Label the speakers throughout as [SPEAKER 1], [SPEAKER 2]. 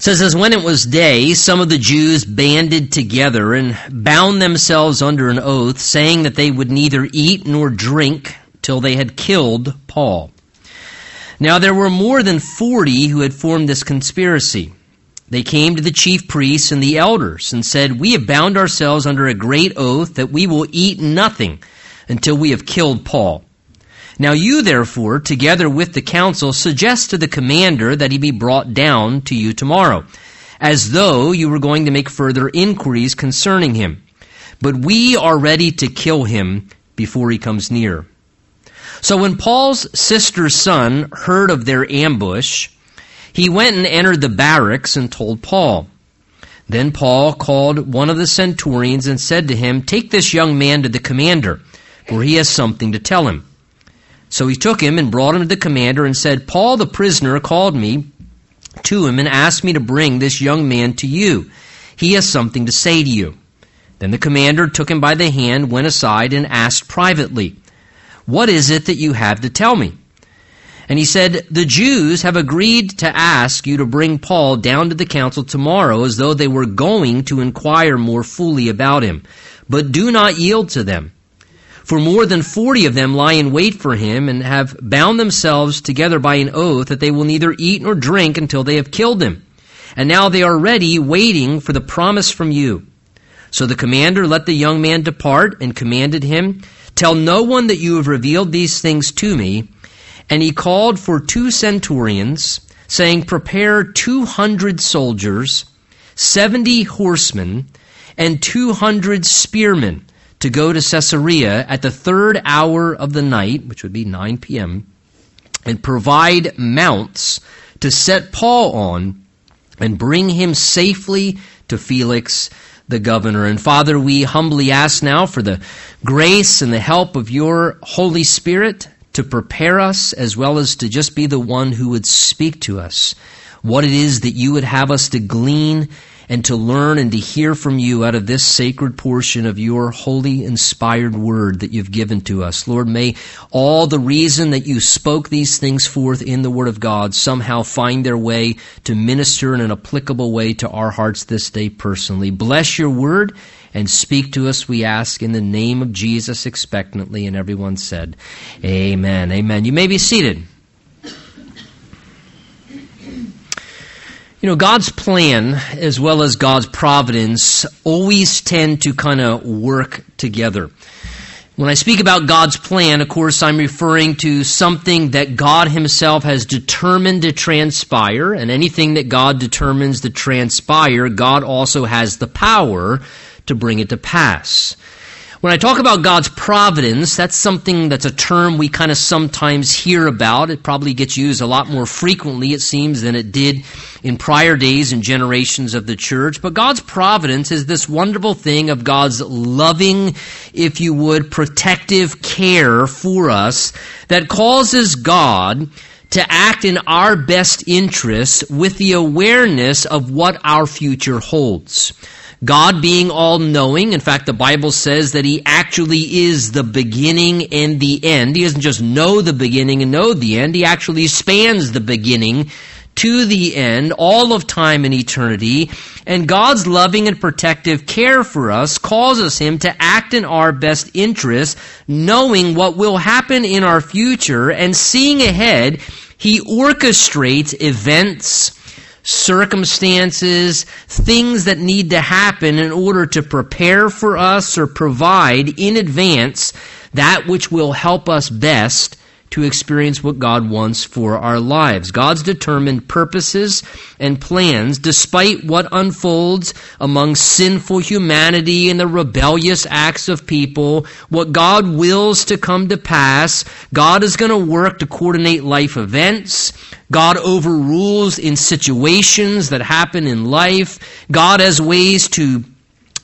[SPEAKER 1] Says, as when it was day, some of the Jews banded together and bound themselves under an oath, saying that they would neither eat nor drink till they had killed Paul. Now there were more than forty who had formed this conspiracy. They came to the chief priests and the elders and said, We have bound ourselves under a great oath that we will eat nothing until we have killed Paul. Now you, therefore, together with the council, suggest to the commander that he be brought down to you tomorrow, as though you were going to make further inquiries concerning him. But we are ready to kill him before he comes near. So when Paul's sister's son heard of their ambush, he went and entered the barracks and told Paul. Then Paul called one of the centurions and said to him, Take this young man to the commander, for he has something to tell him. So he took him and brought him to the commander and said, Paul the prisoner called me to him and asked me to bring this young man to you. He has something to say to you. Then the commander took him by the hand, went aside, and asked privately, What is it that you have to tell me? And he said, The Jews have agreed to ask you to bring Paul down to the council tomorrow as though they were going to inquire more fully about him. But do not yield to them. For more than forty of them lie in wait for him and have bound themselves together by an oath that they will neither eat nor drink until they have killed him. And now they are ready, waiting for the promise from you. So the commander let the young man depart and commanded him, Tell no one that you have revealed these things to me. And he called for two centurions, saying, Prepare two hundred soldiers, seventy horsemen, and two hundred spearmen to go to Caesarea at the third hour of the night, which would be 9 p.m., and provide mounts to set Paul on and bring him safely to Felix the governor. And Father, we humbly ask now for the grace and the help of your Holy Spirit to prepare us as well as to just be the one who would speak to us what it is that you would have us to glean and to learn and to hear from you out of this sacred portion of your holy inspired word that you've given to us. Lord, may all the reason that you spoke these things forth in the word of God somehow find their way to minister in an applicable way to our hearts this day personally. Bless your word and speak to us, we ask, in the name of Jesus expectantly. And everyone said, Amen. Amen. You may be seated. You know, God's plan as well as God's providence always tend to kind of work together. When I speak about God's plan, of course, I'm referring to something that God Himself has determined to transpire, and anything that God determines to transpire, God also has the power to bring it to pass. When I talk about God's providence, that's something that's a term we kind of sometimes hear about. It probably gets used a lot more frequently, it seems, than it did in prior days and generations of the church. But God's providence is this wonderful thing of God's loving, if you would, protective care for us that causes God to act in our best interest with the awareness of what our future holds. God being all knowing, in fact, the Bible says that He actually is the beginning and the end. He doesn't just know the beginning and know the end, He actually spans the beginning to the end, all of time and eternity. And God's loving and protective care for us causes Him to act in our best interest, knowing what will happen in our future and seeing ahead. He orchestrates events, circumstances, things that need to happen in order to prepare for us or provide in advance that which will help us best to experience what God wants for our lives. God's determined purposes and plans, despite what unfolds among sinful humanity and the rebellious acts of people, what God wills to come to pass, God is going to work to coordinate life events. God overrules in situations that happen in life. God has ways to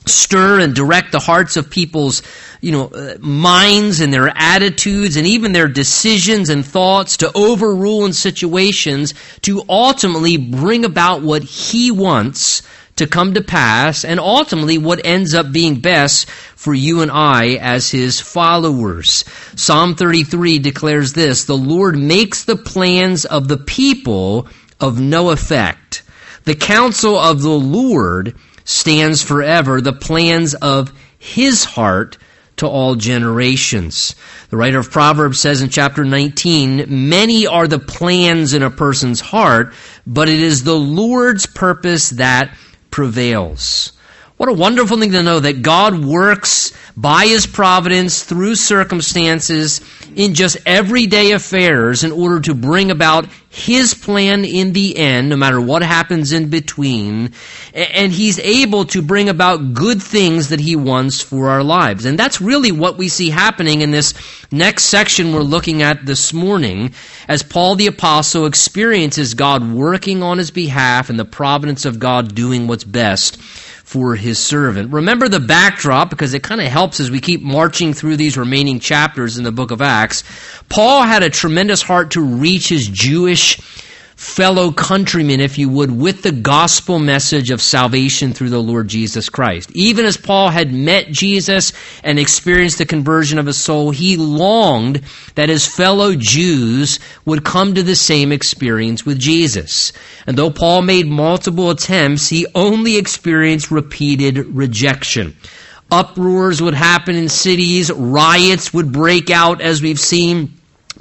[SPEAKER 1] stir and direct the hearts of people's you know uh, minds and their attitudes and even their decisions and thoughts to overrule in situations to ultimately bring about what he wants to come to pass and ultimately what ends up being best for you and I as his followers. Psalm 33 declares this, the Lord makes the plans of the people of no effect The counsel of the Lord stands forever, the plans of his heart to all generations. The writer of Proverbs says in chapter 19, Many are the plans in a person's heart, but it is the Lord's purpose that prevails. What a wonderful thing to know that God works by His providence through circumstances in just everyday affairs in order to bring about His plan in the end, no matter what happens in between. And He's able to bring about good things that He wants for our lives. And that's really what we see happening in this next section we're looking at this morning as Paul the Apostle experiences God working on his behalf and the providence of God doing what's best for his servant. Remember the backdrop because it kind of helps as we keep marching through these remaining chapters in the book of Acts. Paul had a tremendous heart to reach his Jewish fellow countrymen, if you would, with the gospel message of salvation through the Lord Jesus Christ. Even as Paul had met Jesus and experienced the conversion of his soul, he longed that his fellow Jews would come to the same experience with Jesus. And though Paul made multiple attempts, he only experienced repeated rejection. Uproars would happen in cities, riots would break out as we've seen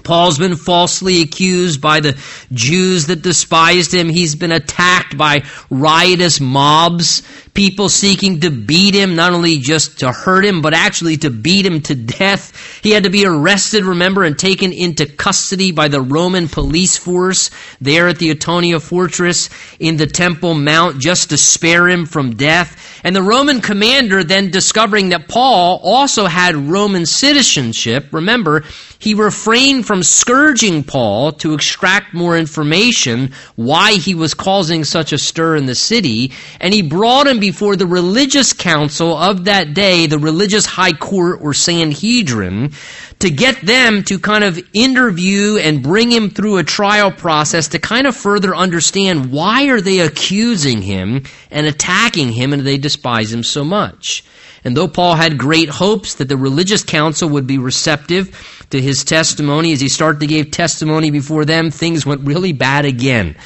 [SPEAKER 1] Paul's been falsely accused by the Jews that despised him. He's been attacked by riotous mobs, people seeking to beat him, not only just to hurt him, but actually to beat him to death. He had to be arrested, remember, and taken into custody by the Roman police force there at the Antonia fortress in the Temple Mount just to spare him from death. And the Roman commander then discovering that Paul also had Roman citizenship, remember, he refrained from scourging Paul to extract more information why he was causing such a stir in the city, and he brought him before the religious council of that day, the religious high court or Sanhedrin, to get them to kind of interview and bring him through a trial process to kind of further understand why are they accusing him and attacking him and they despise him so much. And though Paul had great hopes that the religious council would be receptive to his testimony, as he started to give testimony before them, things went really bad again.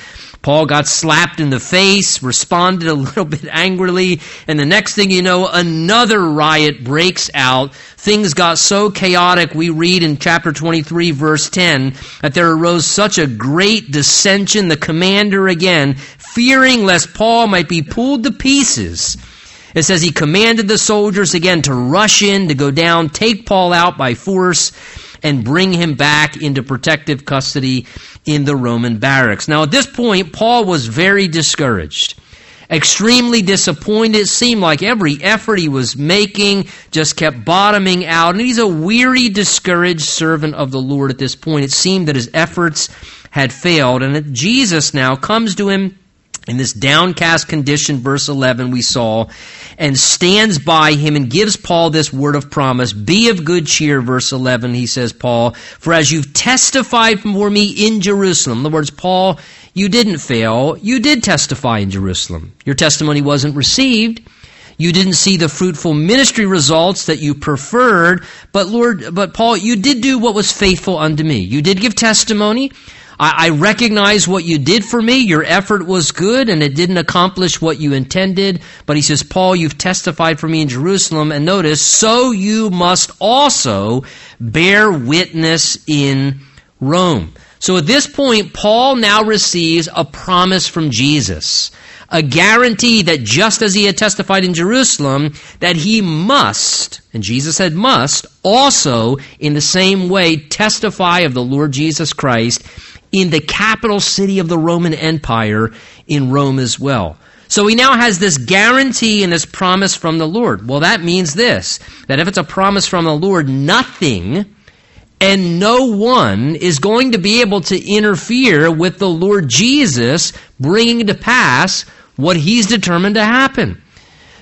[SPEAKER 1] Paul got slapped in the face, responded a little bit angrily, and the next thing you know, another riot breaks out. Things got so chaotic, we read in chapter 23, verse 10, that there arose such a great dissension. The commander, again, fearing lest Paul might be pulled to pieces, it says he commanded the soldiers again to rush in, to go down, take Paul out by force, and bring him back into protective custody in the Roman barracks. Now, at this point, Paul was very discouraged, extremely disappointed. It seemed like every effort he was making just kept bottoming out. And he's a weary, discouraged servant of the Lord at this point. It seemed that his efforts had failed. And Jesus now comes to him in this downcast condition, verse 11, we saw, and stands by him and gives Paul this word of promise. Be of good cheer, verse 11, he says, Paul, for as you've testified for me in Jerusalem, in other words, Paul, you didn't fail. You did testify in Jerusalem. Your testimony wasn't received. You didn't see the fruitful ministry results that you preferred, but Lord, but Paul, you did do what was faithful unto me. You did give testimony. I, I recognize what you did for me. Your effort was good and it didn't accomplish what you intended. But he says, Paul, you've testified for me in Jerusalem. And notice, so you must also bear witness in Rome. So at this point, Paul now receives a promise from Jesus. A guarantee that just as he had testified in Jerusalem, that he must, and Jesus said must, also in the same way testify of the Lord Jesus Christ in the capital city of the Roman Empire in Rome as well. So he now has this guarantee and this promise from the Lord. Well, that means this that if it's a promise from the Lord, nothing and no one is going to be able to interfere with the Lord Jesus bringing to pass what he's determined to happen.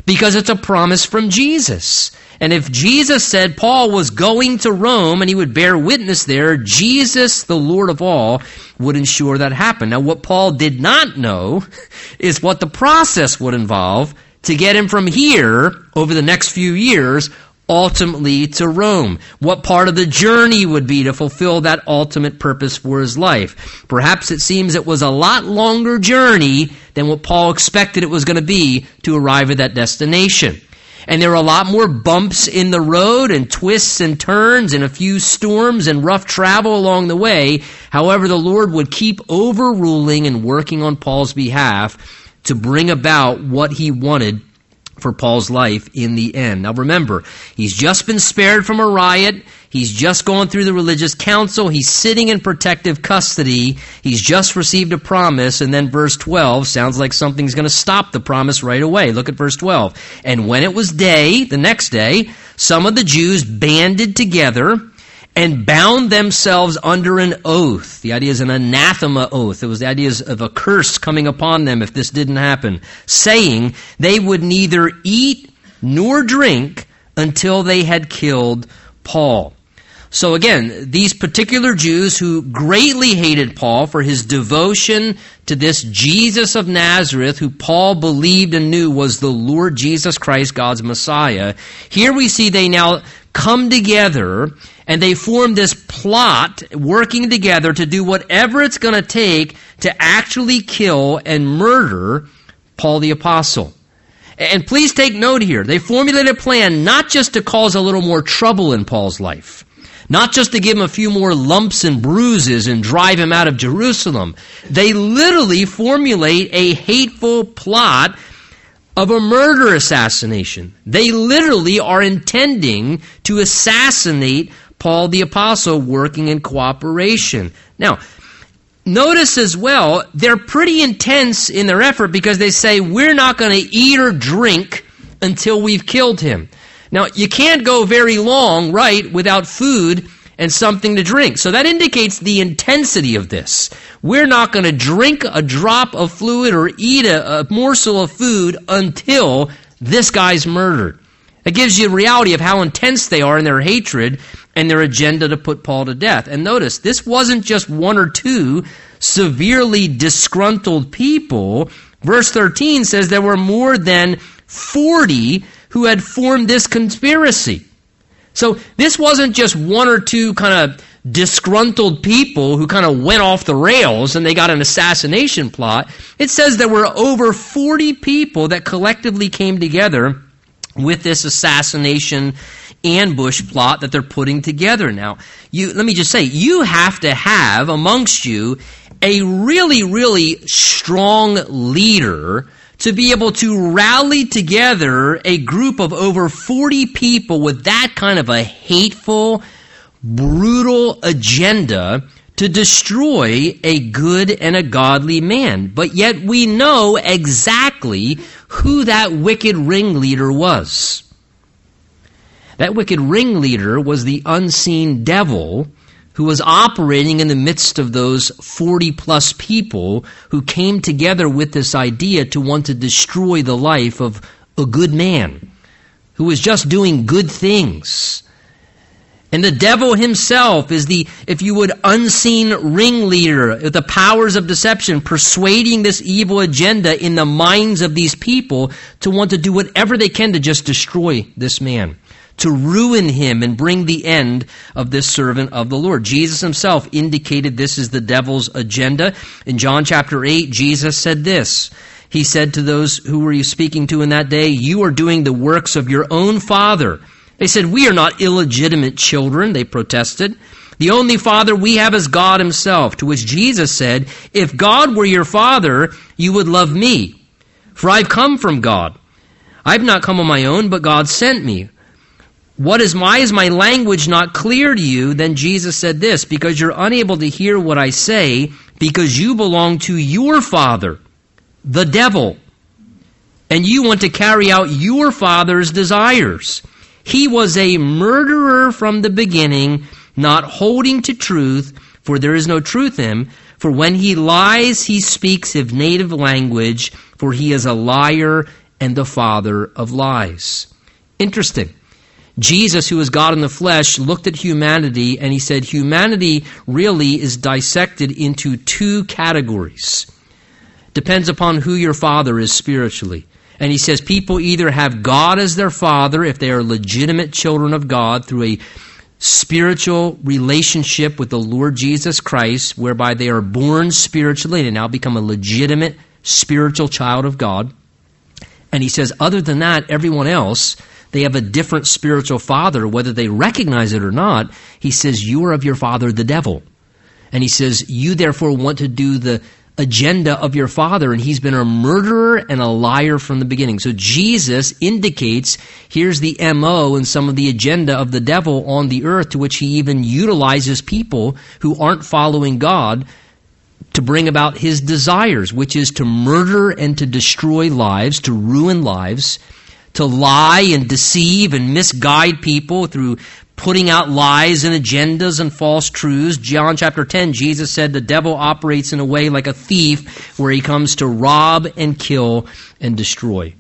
[SPEAKER 1] Because it's a promise from Jesus. And if Jesus said Paul was going to Rome and he would bear witness there, Jesus, the Lord of all, would ensure that happened. Now, what Paul did not know is what the process would involve to get him from here over the next few years ultimately to Rome, what part of the journey would be to fulfill that ultimate purpose for his life. Perhaps it seems it was a lot longer journey than what Paul expected it was going to be to arrive at that destination. And there were a lot more bumps in the road and twists and turns and a few storms and rough travel along the way. However, the Lord would keep overruling and working on Paul's behalf to bring about what he wanted for Paul's life in the end. Now remember, he's just been spared from a riot. He's just gone through the religious council. He's sitting in protective custody. He's just received a promise. And then verse 12 sounds like something's going to stop the promise right away. Look at verse 12. And when it was day, the next day, some of the Jews banded together and bound themselves under an oath. The idea is an anathema oath. It was the idea of a curse coming upon them if this didn't happen, saying they would neither eat nor drink until they had killed Paul. So again, these particular Jews who greatly hated Paul for his devotion to this Jesus of Nazareth, who Paul believed and knew was the Lord Jesus Christ, God's Messiah, here we see they now come together and they form this plot working together to do whatever it's going to take to actually kill and murder Paul the Apostle. And please take note here. They formulated a plan not just to cause a little more trouble in Paul's life, not just to give him a few more lumps and bruises and drive him out of Jerusalem. They literally formulate a hateful plot of a murder assassination. They literally are intending to assassinate Paul the Apostle working in cooperation. Now, notice as well, they're pretty intense in their effort because they say, we're not going to eat or drink until we've killed him. Now, you can't go very long, right, without food and something to drink. So that indicates the intensity of this. We're not going to drink a drop of fluid or eat a, a, morsel of food until this guy's murdered. It gives you a reality of how intense they are in their hatred and their agenda to put Paul to death. And notice, this wasn't just one or two severely disgruntled people. Verse 13 says there were more than 40 who had formed this conspiracy. So this wasn't just one or two kind of disgruntled people who kind of went off the rails and they got an assassination plot. It says there were over 40 people that collectively came together with this assassination ambush plot that they're putting together now. You let me just say, you have to have amongst you a really really strong leader to be able to rally together a group of over 40 people with that kind of a hateful, brutal agenda to destroy a good and a godly man. But yet we know exactly who that wicked ringleader was. That wicked ringleader was the unseen devil who was operating in the midst of those 40 plus people who came together with this idea to want to destroy the life of a good man who was just doing good things. And the devil himself is the, if you would, unseen ringleader, of the powers of deception, persuading this evil agenda in the minds of these people to want to do whatever they can to just destroy this man to ruin him and bring the end of this servant of the Lord. Jesus himself indicated this is the devil's agenda. In John chapter 8, Jesus said this. He said to those who were you speaking to in that day, You are doing the works of your own father. They said, We are not illegitimate children, they protested. The only father we have is God himself. To which Jesus said, If God were your father, you would love me. For I've come from God. I've not come on my own, but God sent me. What is why is my language not clear to you? Then Jesus said this, because you're unable to hear what I say, because you belong to your father, the devil, and you want to carry out your father's desires. He was a murderer from the beginning, not holding to truth, for there is no truth in him. For when he lies, he speaks his native language, for he is a liar and the father of lies. Interesting. Jesus, who is God in the flesh, looked at humanity and he said, Humanity really is dissected into two categories. Depends upon who your father is spiritually. And he says people either have God as their father if they are legitimate children of God through a spiritual relationship with the Lord Jesus Christ, whereby they are born spiritually and now become a legitimate spiritual child of God. And he says, other than that, everyone else, they have a different spiritual father, whether they recognize it or not. He says, You are of your father, the devil. And he says, You therefore want to do the agenda of your father, and he's been a murderer and a liar from the beginning. So Jesus indicates here's the MO and some of the agenda of the devil on the earth, to which he even utilizes people who aren't following God to bring about his desires, which is to murder and to destroy lives, to ruin lives, to lie and deceive and misguide people through putting out lies and agendas and false truths. John chapter 10, Jesus said the devil operates in a way like a thief where he comes to rob and kill and destroy.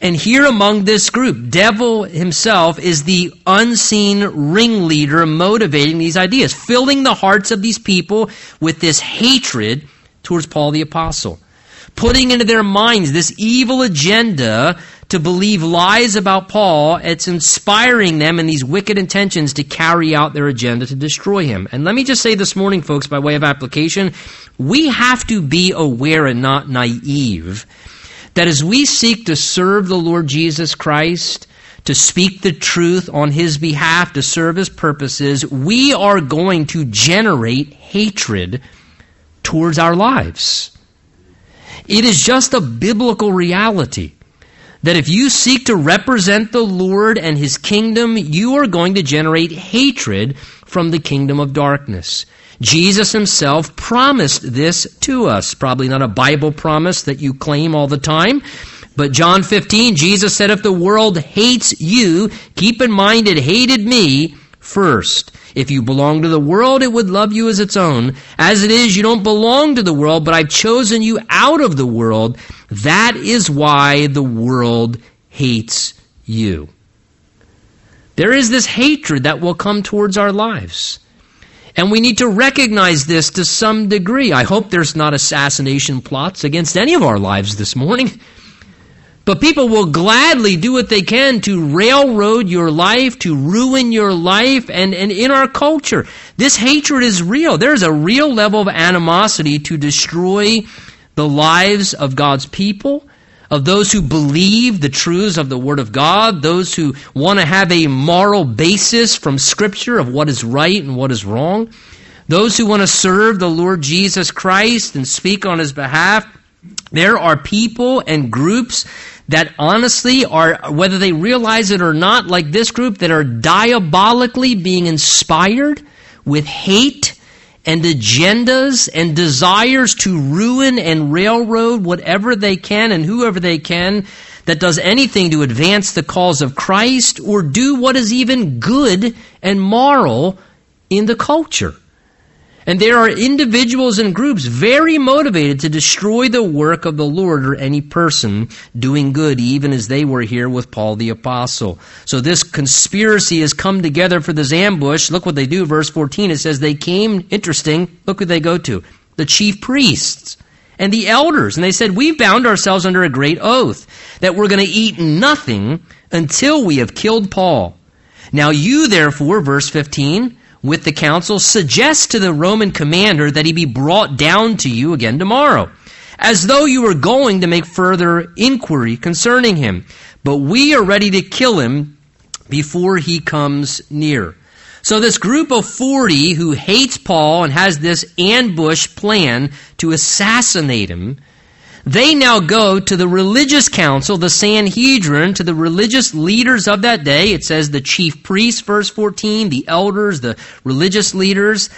[SPEAKER 1] And here among this group, devil himself is the unseen ringleader motivating these ideas, filling the hearts of these people with this hatred towards Paul the apostle, putting into their minds this evil agenda to believe lies about Paul, it's inspiring them in these wicked intentions to carry out their agenda to destroy him. And let me just say this morning, folks, by way of application, we have to be aware and not naive that as we seek to serve the Lord Jesus Christ, to speak the truth on his behalf, to serve his purposes, we are going to generate hatred towards our lives. It is just a biblical reality that if you seek to represent the Lord and His kingdom, you are going to generate hatred from the kingdom of darkness. Jesus himself promised this to us. Probably not a Bible promise that you claim all the time. But John 15, Jesus said, if the world hates you, keep in mind it hated me first. If you belong to the world, it would love you as its own. As it is, you don't belong to the world, but I've chosen you out of the world. That is why the world hates you. There is this hatred that will come towards our lives. And we need to recognize this to some degree. I hope there's not assassination plots against any of our lives this morning. But people will gladly do what they can to railroad your life, to ruin your life, and, and in our culture, this hatred is real. There's a real level of animosity to destroy the lives of God's people, of those who believe the truths of the Word of God, those who want to have a moral basis from Scripture of what is right and what is wrong, those who want to serve the Lord Jesus Christ and speak on His behalf. There are people and groups that honestly are, whether they realize it or not, like this group, that are diabolically being inspired with hate and agendas and desires to ruin and railroad whatever they can and whoever they can that does anything to advance the cause of Christ or do what is even good and moral in the culture. And there are individuals and groups very motivated to destroy the work of the Lord or any person doing good, even as they were here with Paul the Apostle. So this conspiracy has come together for this ambush. Look what they do, verse 14. It says they came, interesting, look who they go to. The chief priests and the elders. And they said, We've bound ourselves under a great oath that we're going to eat nothing until we have killed Paul. Now you, therefore, verse 15, with the council, suggest to the Roman commander that he be brought down to you again tomorrow, as though you were going to make further inquiry concerning him. But we are ready to kill him before he comes near. So this group of 40 who hates Paul and has this ambush plan to assassinate him they now go to the religious council, the Sanhedrin, to the religious leaders of that day. It says the chief priests, verse 14, the elders, the religious leaders.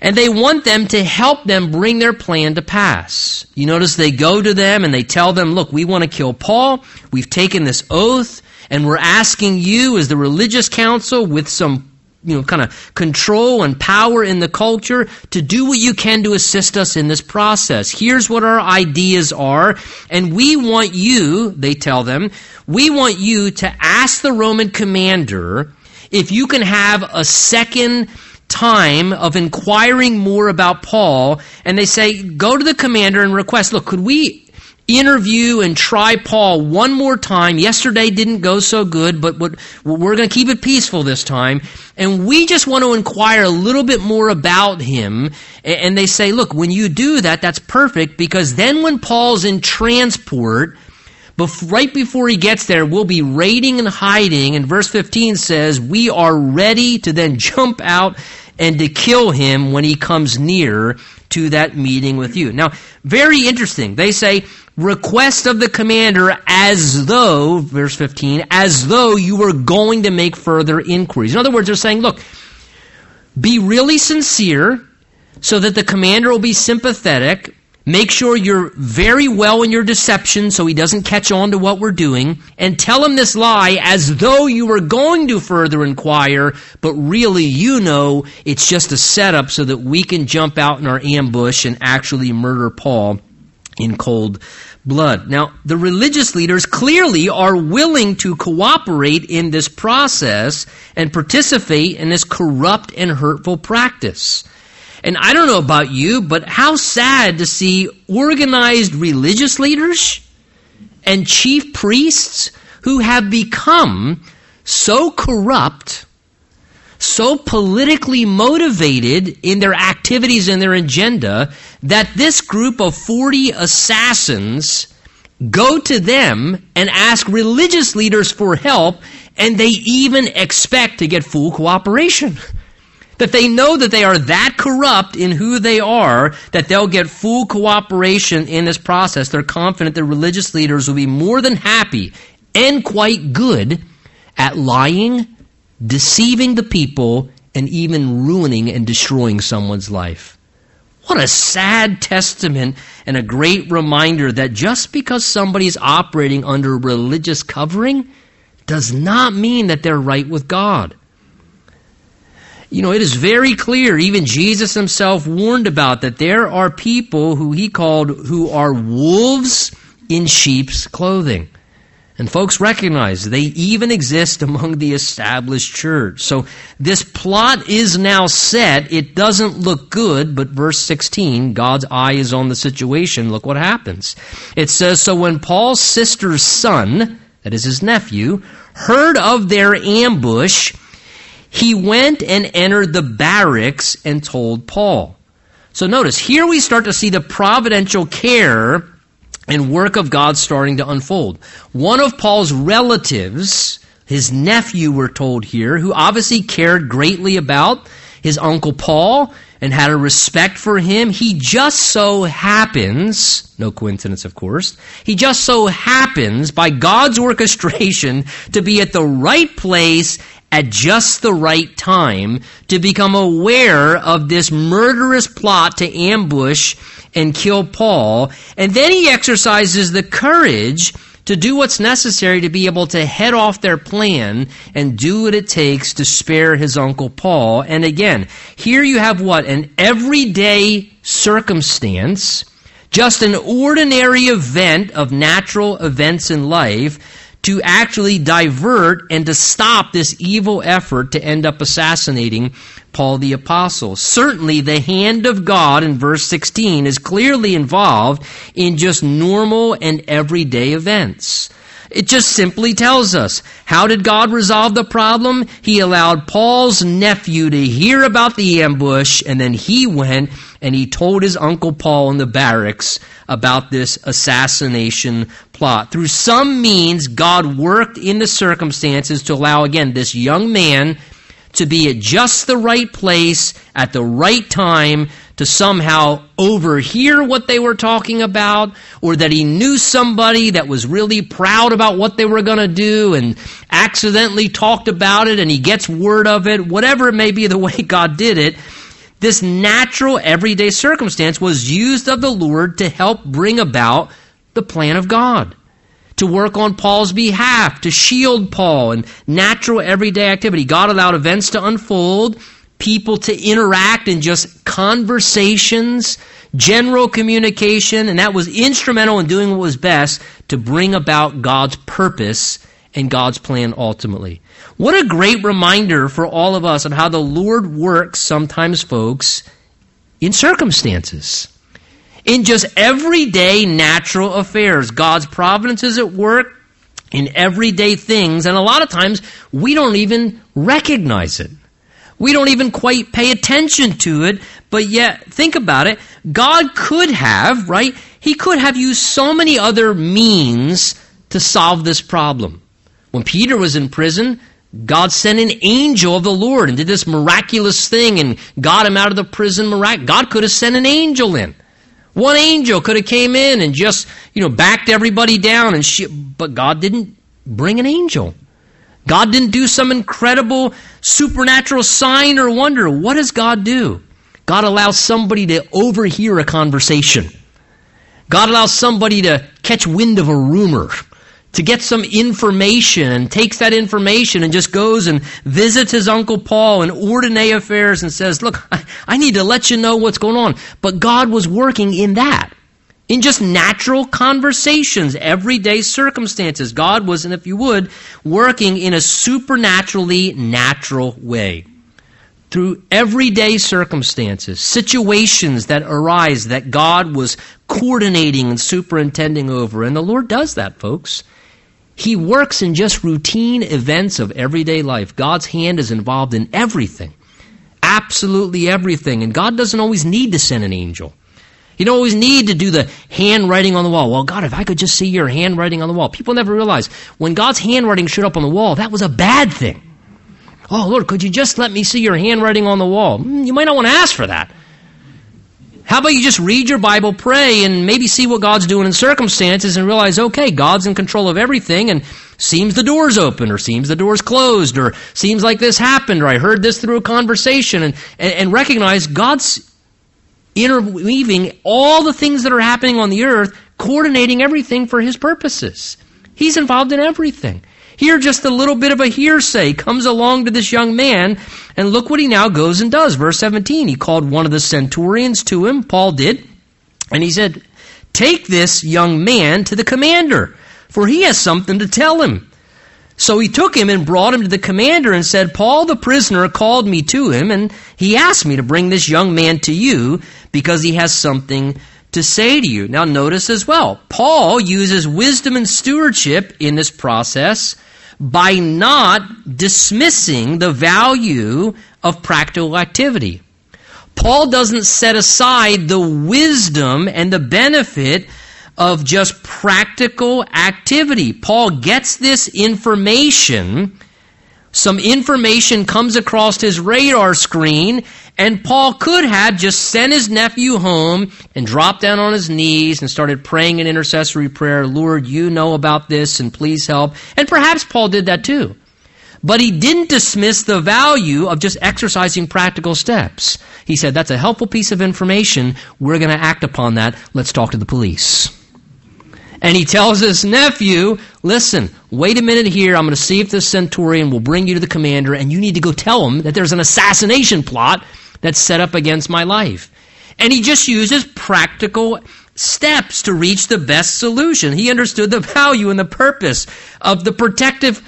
[SPEAKER 1] And they want them to help them bring their plan to pass. You notice they go to them and they tell them, look, we want to kill Paul. We've taken this oath and we're asking you as the religious council with some you know, kind of control and power in the culture to do what you can to assist us in this process. Here's what our ideas are, and we want you, they tell them, we want you to ask the Roman commander if you can have a second time of inquiring more about Paul, and they say, go to the commander and request, look, could we interview and try Paul one more time. Yesterday didn't go so good, but we're going to keep it peaceful this time. And we just want to inquire a little bit more about him. And they say, look, when you do that, that's perfect because then when Paul's in transport, right before he gets there, we'll be raiding and hiding. And verse 15 says, we are ready to then jump out and to kill him when he comes near to that meeting with you. Now, very interesting. They say, request of the commander as though, verse 15, as though you were going to make further inquiries. In other words, they're saying, look, be really sincere so that the commander will be sympathetic. Make sure you're very well in your deception so he doesn't catch on to what we're doing. And tell him this lie as though you were going to further inquire, but really you know it's just a setup so that we can jump out in our ambush and actually murder Paul in cold blood. Now, the religious leaders clearly are willing to cooperate in this process and participate in this corrupt and hurtful practice. And I don't know about you, but how sad to see organized religious leaders and chief priests who have become so corrupt so politically motivated in their activities and their agenda that this group of 40 assassins go to them and ask religious leaders for help, and they even expect to get full cooperation. That they know that they are that corrupt in who they are that they'll get full cooperation in this process. They're confident that religious leaders will be more than happy and quite good at lying deceiving the people, and even ruining and destroying someone's life. What a sad testament and a great reminder that just because somebody's operating under religious covering does not mean that they're right with God. You know, it is very clear, even Jesus himself warned about that there are people who he called who are wolves in sheep's clothing. And folks recognize they even exist among the established church. So this plot is now set. It doesn't look good, but verse 16, God's eye is on the situation. Look what happens. It says, So when Paul's sister's son, that is his nephew, heard of their ambush, he went and entered the barracks and told Paul. So notice, here we start to see the providential care and work of God starting to unfold. One of Paul's relatives, his nephew, we're told here, who obviously cared greatly about his uncle Paul and had a respect for him, he just so happens, no coincidence of course, he just so happens by God's orchestration to be at the right place at just the right time to become aware of this murderous plot to ambush and kill Paul. And then he exercises the courage to do what's necessary to be able to head off their plan and do what it takes to spare his uncle Paul. And again, here you have what? An everyday circumstance, just an ordinary event of natural events in life to actually divert and to stop this evil effort to end up assassinating Paul the Apostle. Certainly, the hand of God in verse 16 is clearly involved in just normal and everyday events. It just simply tells us how did God resolve the problem? He allowed Paul's nephew to hear about the ambush, and then he went and he told his uncle Paul in the barracks about this assassination plot. Through some means, God worked in the circumstances to allow, again, this young man to be at just the right place at the right time to somehow overhear what they were talking about, or that he knew somebody that was really proud about what they were going to do and accidentally talked about it and he gets word of it, whatever it may be the way God did it. This natural everyday circumstance was used of the Lord to help bring about the plan of God to work on Paul's behalf, to shield Paul, and natural everyday activity. God allowed events to unfold, people to interact in just conversations, general communication, and that was instrumental in doing what was best to bring about God's purpose and God's plan ultimately. What a great reminder for all of us of how the Lord works sometimes, folks, in circumstances in just everyday natural affairs. God's providence is at work in everyday things, and a lot of times we don't even recognize it. We don't even quite pay attention to it, but yet, think about it. God could have, right? He could have used so many other means to solve this problem. When Peter was in prison, God sent an angel of the Lord and did this miraculous thing and got him out of the prison. God could have sent an angel in. One angel could have came in and just, you know, backed everybody down and she, but God didn't bring an angel. God didn't do some incredible supernatural sign or wonder. What does God do? God allows somebody to overhear a conversation. God allows somebody to catch wind of a rumor, to get some information, and takes that information and just goes and visits his Uncle Paul in ordinary affairs and says, Look, I need to let you know what's going on. But God was working in that. In just natural conversations, everyday circumstances. God was, and if you would, working in a supernaturally natural way through everyday circumstances, situations that arise that God was coordinating and superintending over. And the Lord does that, folks. He works in just routine events of everyday life. God's hand is involved in everything. Absolutely everything. And God doesn't always need to send an angel. You don't always need to do the handwriting on the wall. Well, God, if I could just see your handwriting on the wall. People never realize when God's handwriting showed up on the wall, that was a bad thing. Oh, Lord, could you just let me see your handwriting on the wall? Mm, you might not want to ask for that. How about you just read your Bible, pray, and maybe see what God's doing in circumstances and realize, okay, God's in control of everything and seems the door's open or seems the door's closed or seems like this happened or I heard this through a conversation and, and, and recognize God's interweaving all the things that are happening on the earth, coordinating everything for His purposes. He's involved in everything. Here, just a little bit of a hearsay comes along to this young man, and look what he now goes and does. Verse 17, he called one of the centurions to him, Paul did, and he said, Take this young man to the commander, for he has something to tell him. So he took him and brought him to the commander and said, Paul the prisoner called me to him, and he asked me to bring this young man to you because he has something to say to you. Now, notice as well, Paul uses wisdom and stewardship in this process by not dismissing the value of practical activity. Paul doesn't set aside the wisdom and the benefit of just practical activity. Paul gets this information. Some information comes across his radar screen, and Paul could have just sent his nephew home and dropped down on his knees and started praying an intercessory prayer Lord, you know about this and please help. And perhaps Paul did that too. But he didn't dismiss the value of just exercising practical steps. He said, That's a helpful piece of information. We're going to act upon that. Let's talk to the police. And he tells his nephew, Listen, wait a minute here. I'm going to see if this centurion will bring you to the commander, and you need to go tell him that there's an assassination plot that's set up against my life. And he just uses practical steps to reach the best solution. He understood the value and the purpose of the protective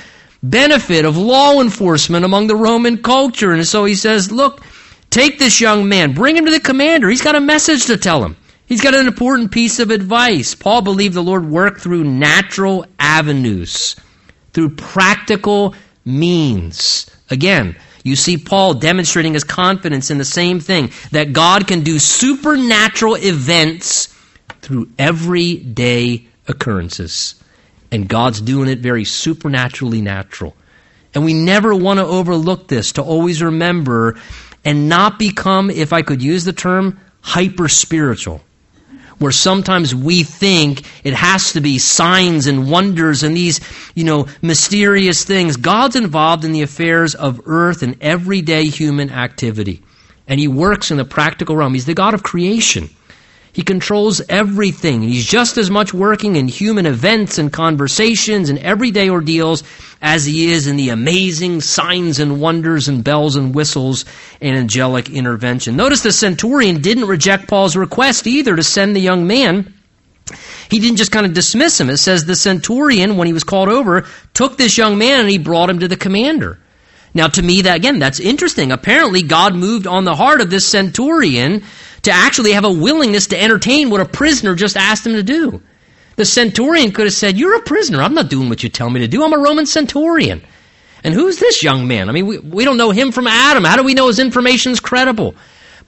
[SPEAKER 1] benefit of law enforcement among the Roman culture. And so he says, Look, take this young man, bring him to the commander. He's got a message to tell him. He's got an important piece of advice. Paul believed the Lord worked through natural avenues, through practical means. Again, you see Paul demonstrating his confidence in the same thing that God can do supernatural events through everyday occurrences. And God's doing it very supernaturally natural. And we never want to overlook this, to always remember and not become, if I could use the term, hyper spiritual where sometimes we think it has to be signs and wonders and these, you know, mysterious things. God's involved in the affairs of earth and everyday human activity. And He works in the practical realm. He's the God of creation. He controls everything. He's just as much working in human events and conversations and everyday ordeals as he is in the amazing signs and wonders and bells and whistles and angelic intervention. Notice the centurion didn't reject Paul's request either to send the young man. He didn't just kind of dismiss him. It says the centurion, when he was called over, took this young man and he brought him to the commander. Now, to me, that again, that's interesting. Apparently, God moved on the heart of this centurion to actually have a willingness to entertain what a prisoner just asked him to do. The centurion could have said, You're a prisoner. I'm not doing what you tell me to do. I'm a Roman centurion. And who's this young man? I mean, we, we don't know him from Adam. How do we know his information is credible?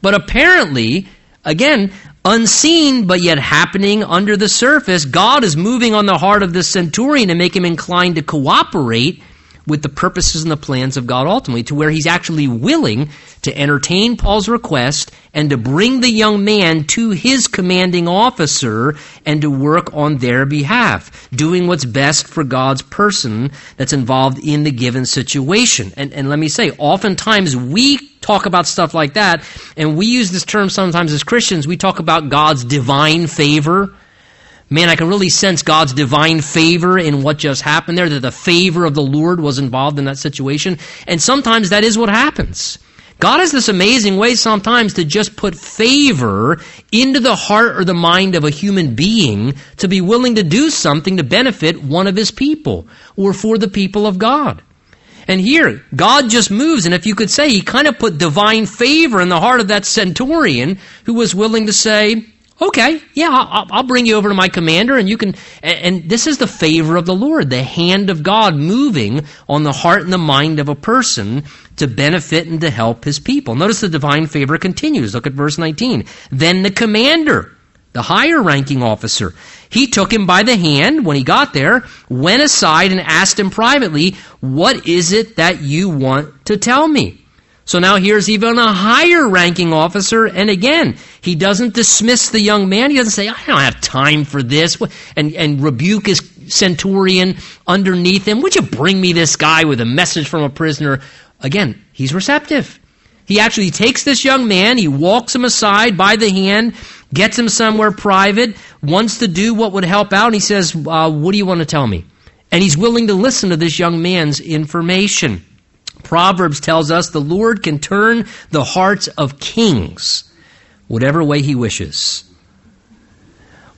[SPEAKER 1] But apparently, again, unseen but yet happening under the surface, God is moving on the heart of the centurion to make him inclined to cooperate with the purposes and the plans of God ultimately, to where he's actually willing to entertain Paul's request and to bring the young man to his commanding officer and to work on their behalf, doing what's best for God's person that's involved in the given situation. And, and let me say, oftentimes we talk about stuff like that, and we use this term sometimes as Christians, we talk about God's divine favor man, I can really sense God's divine favor in what just happened there, that the favor of the Lord was involved in that situation. And sometimes that is what happens. God has this amazing way sometimes to just put favor into the heart or the mind of a human being to be willing to do something to benefit one of his people or for the people of God. And here, God just moves, and if you could say, he kind of put divine favor in the heart of that centurion who was willing to say, Okay, yeah, I'll, I'll, bring you over to my commander, and you can. And, and this is the favor of the Lord, the hand of God moving on the heart and the mind of a person to benefit and to help his people. Notice the divine favor continues. Look at verse 19. Then the commander, the higher ranking officer, he took him by the hand when he got there, went aside and asked him privately, What is it that you want to tell me? So now here's even a higher ranking officer, and again, he doesn't dismiss the young man. He doesn't say, I don't have time for this, and, and rebuke his centurion underneath him. Would you bring me this guy with a message from a prisoner? Again, he's receptive. He actually takes this young man, he walks him aside by the hand, gets him somewhere private, wants to do what would help out, and he says, uh, What do you want to tell me? And he's willing to listen to this young man's information. Proverbs tells us the Lord can turn the hearts of kings whatever way he wishes.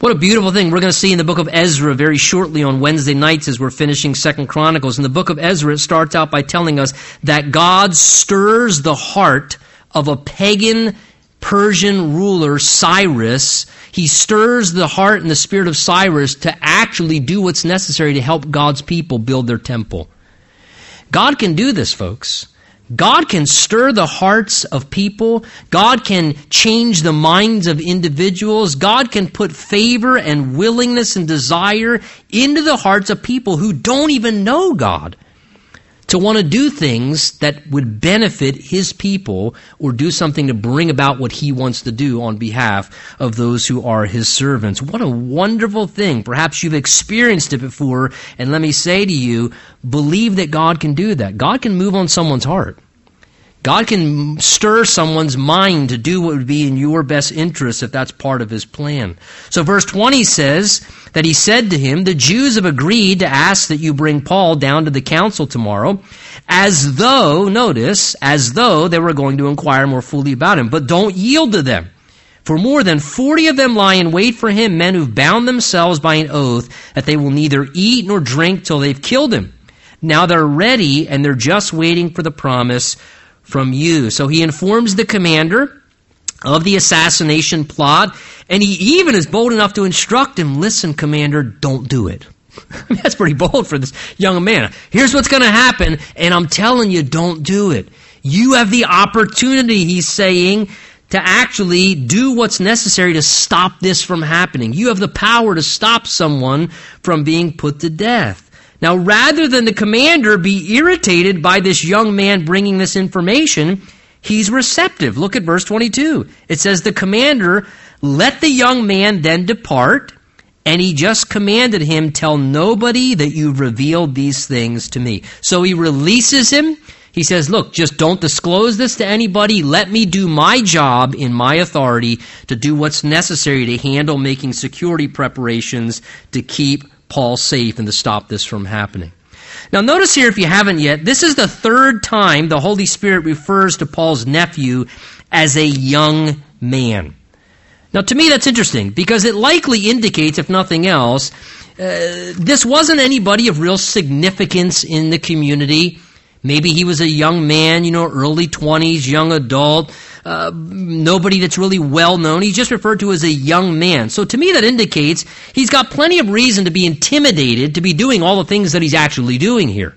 [SPEAKER 1] What a beautiful thing we're going to see in the book of Ezra very shortly on Wednesday nights as we're finishing Second Chronicles. In the book of Ezra, it starts out by telling us that God stirs the heart of a pagan Persian ruler, Cyrus. He stirs the heart and the spirit of Cyrus to actually do what's necessary to help God's people build their temple. God can do this, folks. God can stir the hearts of people. God can change the minds of individuals. God can put favor and willingness and desire into the hearts of people who don't even know God to want to do things that would benefit his people or do something to bring about what he wants to do on behalf of those who are his servants. What a wonderful thing. Perhaps you've experienced it before, and let me say to you, believe that God can do that. God can move on someone's heart. God can stir someone's mind to do what would be in your best interest if that's part of his plan. So verse 20 says that he said to him, The Jews have agreed to ask that you bring Paul down to the council tomorrow, as though, notice, as though they were going to inquire more fully about him. But don't yield to them. For more than forty of them lie in wait for him, men who've bound themselves by an oath that they will neither eat nor drink till they've killed him. Now they're ready and they're just waiting for the promise from you. So he informs the commander of the assassination plot, and he even is bold enough to instruct him listen, commander, don't do it. That's pretty bold for this young man. Here's what's going to happen, and I'm telling you, don't do it. You have the opportunity, he's saying, to actually do what's necessary to stop this from happening. You have the power to stop someone from being put to death. Now, rather than the commander be irritated by this young man bringing this information, he's receptive. Look at verse 22. It says, The commander let the young man then depart, and he just commanded him, Tell nobody that you've revealed these things to me. So he releases him. He says, Look, just don't disclose this to anybody. Let me do my job in my authority to do what's necessary to handle making security preparations to keep Paul safe and to stop this from happening. Now, notice here, if you haven't yet, this is the third time the Holy Spirit refers to Paul's nephew as a young man. Now, to me, that's interesting because it likely indicates, if nothing else, uh, this wasn't anybody of real significance in the community. Maybe he was a young man, you know, early 20s, young adult. Uh, nobody that's really well known. He's just referred to as a young man. So to me, that indicates he's got plenty of reason to be intimidated to be doing all the things that he's actually doing here.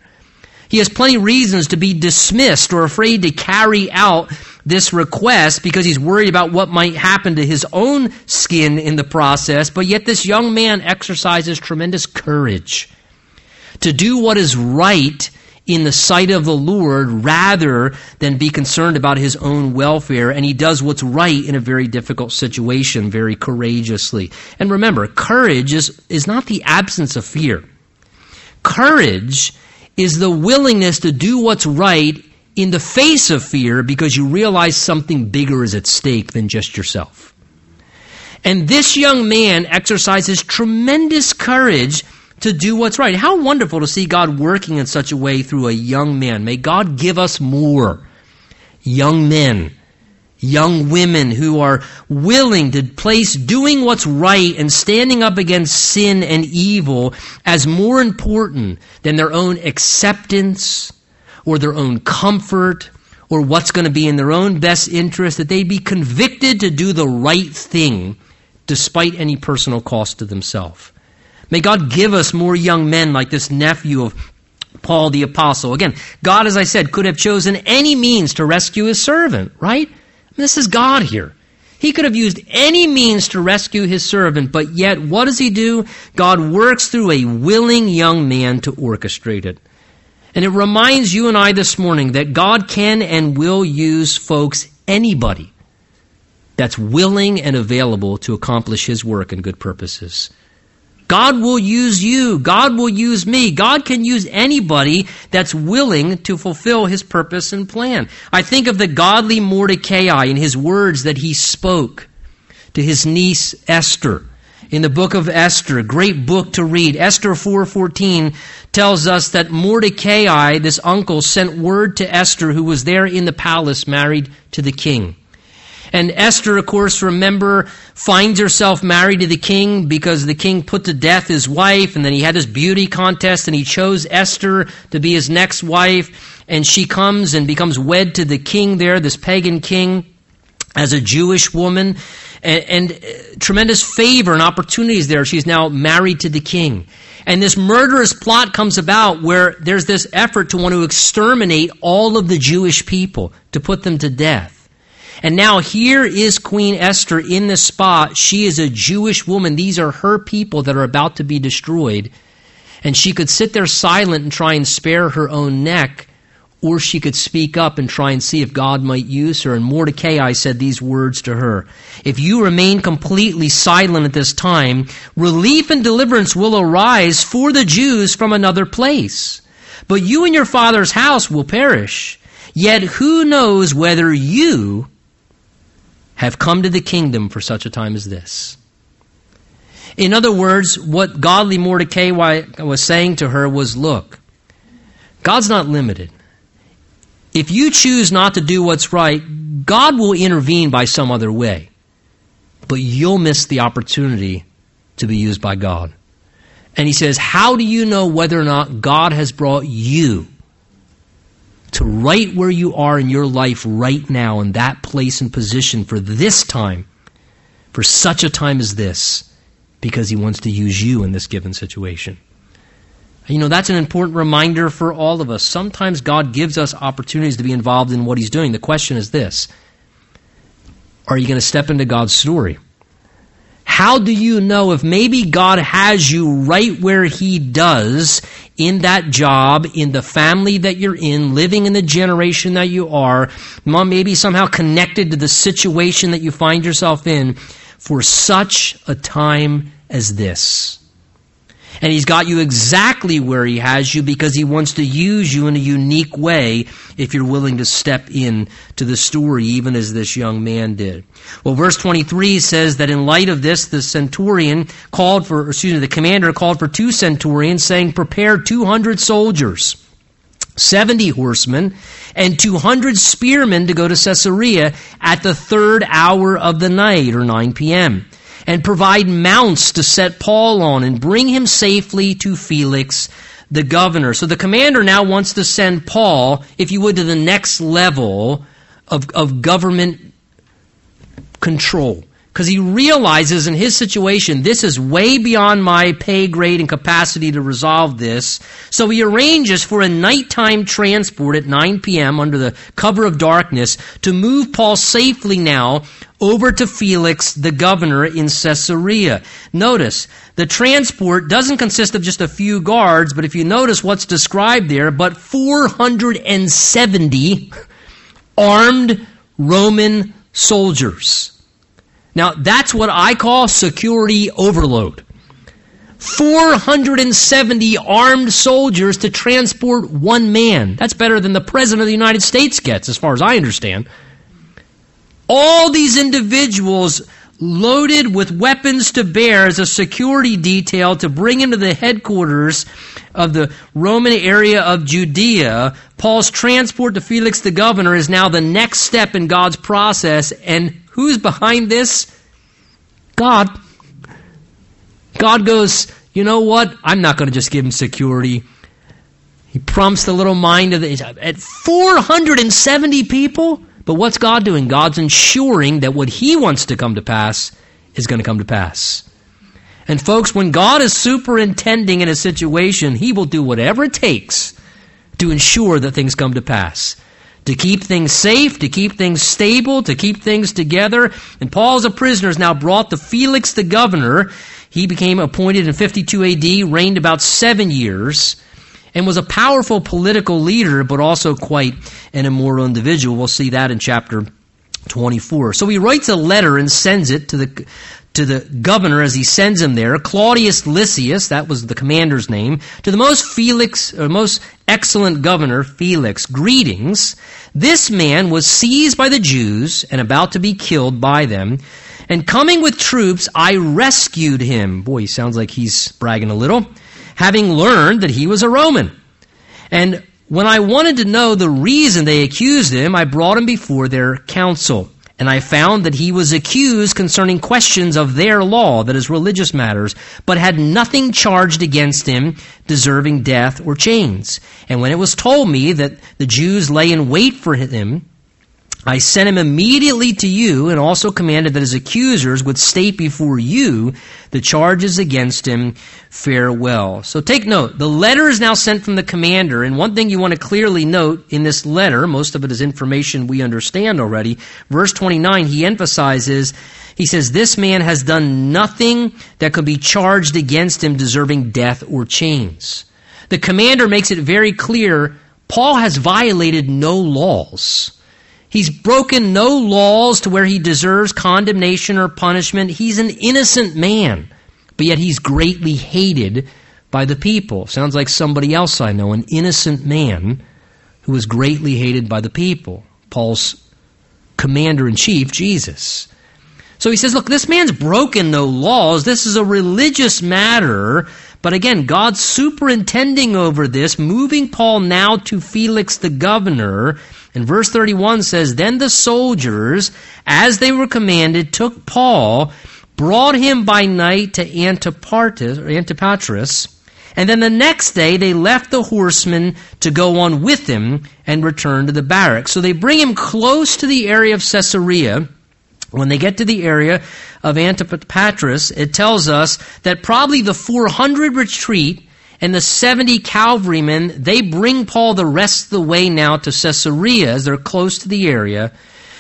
[SPEAKER 1] He has plenty of reasons to be dismissed or afraid to carry out this request because he's worried about what might happen to his own skin in the process. But yet, this young man exercises tremendous courage to do what is right in the sight of the Lord rather than be concerned about his own welfare. And he does what's right in a very difficult situation very courageously. And remember, courage is, is not the absence of fear. Courage is the willingness to do what's right in the face of fear because you realize something bigger is at stake than just yourself. And this young man exercises tremendous courage to do what's right. How wonderful to see God working in such a way through a young man. May God give us more young men, young women who are willing to place doing what's right and standing up against sin and evil as more important than their own acceptance or their own comfort or what's going to be in their own best interest, that they'd be convicted to do the right thing despite any personal cost to themselves. May God give us more young men like this nephew of Paul the Apostle. Again, God, as I said, could have chosen any means to rescue his servant, right? This is God here. He could have used any means to rescue his servant, but yet what does he do? God works through a willing young man to orchestrate it. And it reminds you and I this morning that God can and will use folks, anybody, that's willing and available to accomplish his work and good purposes. God will use you. God will use me. God can use anybody that's willing to fulfill his purpose and plan. I think of the godly Mordecai and his words that he spoke to his niece Esther in the book of Esther, great book to read. Esther 4:14 tells us that Mordecai, this uncle, sent word to Esther who was there in the palace married to the king. And Esther, of course, remember, finds herself married to the king because the king put to death his wife, and then he had his beauty contest, and he chose Esther to be his next wife. And she comes and becomes wed to the king there, this pagan king, as a Jewish woman. And, and uh, tremendous favor and opportunities there. She's now married to the king. And this murderous plot comes about where there's this effort to want to exterminate all of the Jewish people, to put them to death. And now here is Queen Esther in this spot. She is a Jewish woman. These are her people that are about to be destroyed. And she could sit there silent and try and spare her own neck, or she could speak up and try and see if God might use her. And Mordecai said these words to her If you remain completely silent at this time, relief and deliverance will arise for the Jews from another place. But you and your father's house will perish. Yet who knows whether you have come to the kingdom for such a time as this. In other words, what godly Mordecai was saying to her was look, God's not limited. If you choose not to do what's right, God will intervene by some other way. But you'll miss the opportunity to be used by God. And he says, How do you know whether or not God has brought you to right where you are in your life right now, in that place and position for this time, for such a time as this, because He wants to use you in this given situation. You know, that's an important reminder for all of us. Sometimes God gives us opportunities to be involved in what He's doing. The question is this Are you going to step into God's story? How do you know if maybe God has you right where He does in that job, in the family that you're in, living in the generation that you are, maybe somehow connected to the situation that you find yourself in for such a time as this? And he's got you exactly where he has you because he wants to use you in a unique way if you're willing to step in to the story, even as this young man did. Well, verse 23 says that in light of this, the centurion called for, excuse me, the commander called for two centurions saying, prepare 200 soldiers. 70 horsemen and 200 spearmen to go to Caesarea at the third hour of the night or 9 p.m and provide mounts to set Paul on and bring him safely to Felix the governor. So the commander now wants to send Paul, if you would, to the next level of, of government control because he realizes in his situation, this is way beyond my pay grade and capacity to resolve this. So he arranges for a nighttime transport at 9 p.m. under the cover of darkness to move Paul safely now over to Felix, the governor in Caesarea. Notice, the transport doesn't consist of just a few guards, but if you notice what's described there, but 470 armed Roman soldiers. Now, that's what I call security overload. 470 armed soldiers to transport one man. That's better than the President of the United States gets, as far as I understand. All these individuals loaded with weapons to bear as a security detail to bring into the headquarters of the Roman area of Judea. Paul's transport to Felix the governor is now the next step in God's process, and Who's behind this? God. God goes, you know what? I'm not going to just give him security. He prompts the little mind of the, at 470 people. But what's God doing? God's ensuring that what he wants to come to pass is going to come to pass. And folks, when God is superintending in a situation, he will do whatever it takes to ensure that things come to pass to keep things safe, to keep things stable, to keep things together. And Paul, as a prisoner, is now brought to Felix the governor. He became appointed in 52 AD, reigned about seven years, and was a powerful political leader, but also quite an immoral individual. We'll see that in chapter 24. So he writes a letter and sends it to the to the governor as he sends him there, Claudius Lysias, that was the commander's name, to the most Felix, or most excellent governor, Felix, greetings. This man was seized by the Jews and about to be killed by them. And coming with troops, I rescued him. Boy, he sounds like he's bragging a little. Having learned that he was a Roman. And when I wanted to know the reason they accused him, I brought him before their council. And I found that he was accused concerning questions of their law, that is, religious matters, but had nothing charged against him deserving death or chains. And when it was told me that the Jews lay in wait for him, I sent him immediately to you and also commanded that his accusers would state before you the charges against him farewell. So take note, the letter is now sent from the commander, and one thing you want to clearly note in this letter, most of it is information we understand already, verse 29, he emphasizes, he says, this man has done nothing that could be charged against him deserving death or chains. The commander makes it very clear, Paul has violated no laws. He's broken no laws to where he deserves condemnation or punishment. He's an innocent man, but yet he's greatly hated by the people. Sounds like somebody else I know, an innocent man who was greatly hated by the people. Paul's commander in chief, Jesus. So he says, look, this man's broken no laws. This is a religious matter. But again, God's superintending over this, moving Paul now to Felix the governor. And verse 31 says, Then the soldiers, as they were commanded, took Paul, brought him by night to Antipatris, and then the next day they left the horsemen to go on with him and return to the barracks. So they bring him close to the area of Caesarea. When they get to the area of Antipatris, it tells us that probably the 400 retreat and the 70 cavalrymen, they bring Paul the rest of the way now to Caesarea as they're close to the area.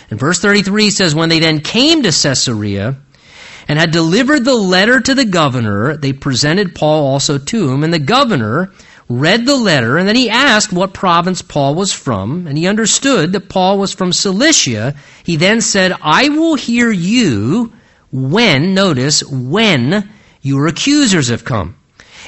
[SPEAKER 1] And verse 33 says, When they then came to Caesarea and had delivered the letter to the governor, they presented Paul also to him. And the governor read the letter, and then he asked what province Paul was from, and he understood that Paul was from Cilicia. He then said, I will hear you when, notice, when your accusers have come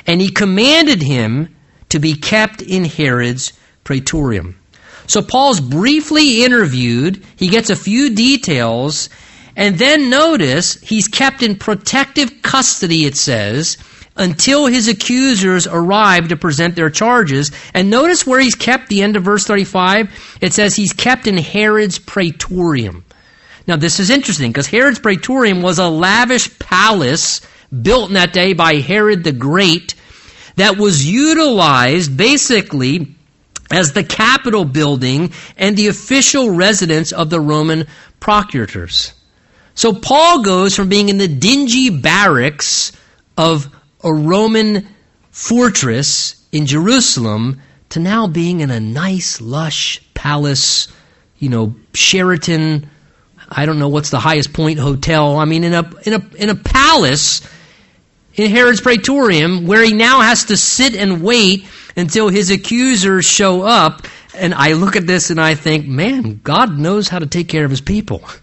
[SPEAKER 1] and he commanded him to be kept in Herod's praetorium. So Paul's briefly interviewed, he gets a few details, and then notice he's kept in protective custody, it says, until his accusers arrive to present their charges. And notice where he's kept, the end of verse 35, it says he's kept in Herod's praetorium. Now, this is interesting because Herod's praetorium was a lavish palace built in that day by Herod the Great that was utilized basically as the Capitol building and the official residence of the Roman procurators. So Paul goes from being in the dingy barracks of a Roman fortress in Jerusalem to now being in a nice, lush palace, you know, Sheraton, I don't know what's the highest point hotel. I mean, in a, in a, in a palace in Herod's Praetorium where he now has to sit and wait until his accusers show up. And I look at this and I think, man, God knows how to take care of his people.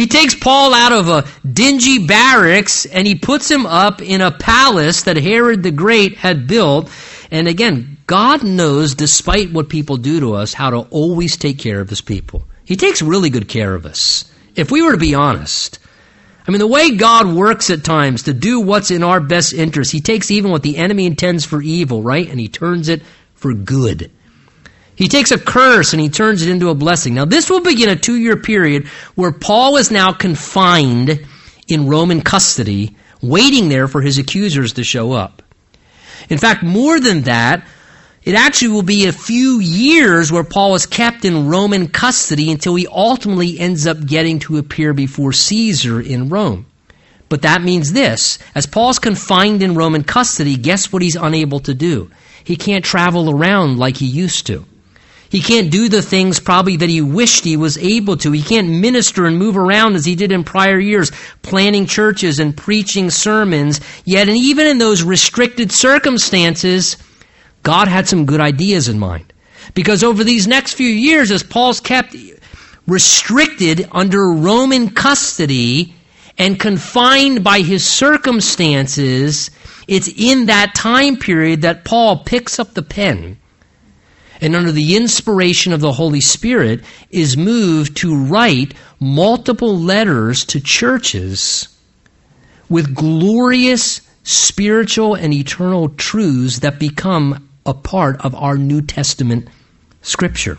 [SPEAKER 1] He takes Paul out of a dingy barracks and he puts him up in a palace that Herod the Great had built. And again, God knows, despite what people do to us, how to always take care of his people. He takes really good care of us. If we were to be honest, I mean, the way God works at times to do what's in our best interest, He takes even what the enemy intends for evil, right? And He turns it for good. He takes a curse and He turns it into a blessing. Now, this will begin a two year period where Paul is now confined in Roman custody, waiting there for his accusers to show up. In fact, more than that, it actually will be a few years where Paul is kept in Roman custody until he ultimately ends up getting to appear before Caesar in Rome. But that means this as Paul's confined in Roman custody, guess what he's unable to do? He can't travel around like he used to. He can't do the things probably that he wished he was able to. He can't minister and move around as he did in prior years, planning churches and preaching sermons. Yet, and even in those restricted circumstances, God had some good ideas in mind. Because over these next few years, as Paul's kept restricted under Roman custody and confined by his circumstances, it's in that time period that Paul picks up the pen and under the inspiration of the Holy Spirit is moved to write multiple letters to churches with glorious spiritual and eternal truths that become a part of our New Testament scripture.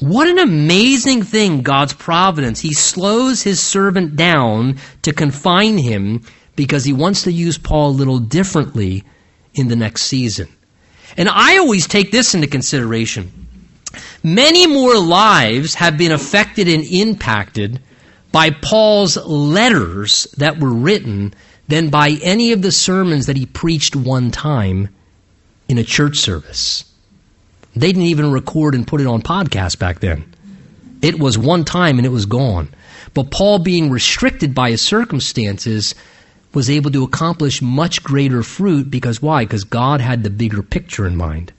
[SPEAKER 1] What an amazing thing, God's providence. He slows his servant down to confine him because he wants to use Paul a little differently in the next season. And I always take this into consideration. Many more lives have been affected and impacted by Paul's letters that were written than by any of the sermons that he preached one time in a church service. They didn't even record and put it on podcast back then. It was one time and it was gone. But Paul, being restricted by his circumstances, was able to accomplish much greater fruit because why? Because God had the bigger picture in mind.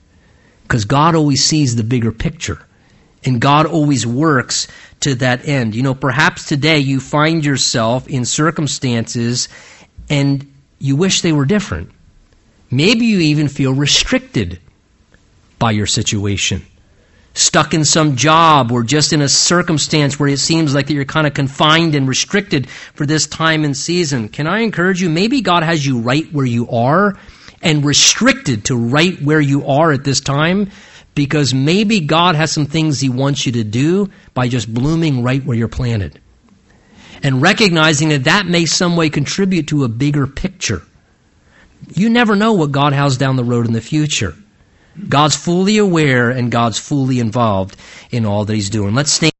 [SPEAKER 1] Because God always sees the bigger picture. And God always works to that end. You know, perhaps today you find yourself in circumstances and you wish they were different. Maybe you even feel restricted by your situation. Stuck in some job or just in a circumstance where it seems like that you're kind of confined and restricted for this time and season. Can I encourage you? Maybe God has you right where you are and restricted to right where you are at this time because maybe God has some things He wants you to do by just blooming right where you're planted. And recognizing that that may some way contribute to a bigger picture. You never know what God has down the road in the future. God's fully aware and God's fully involved in all that He's doing. Let's stand.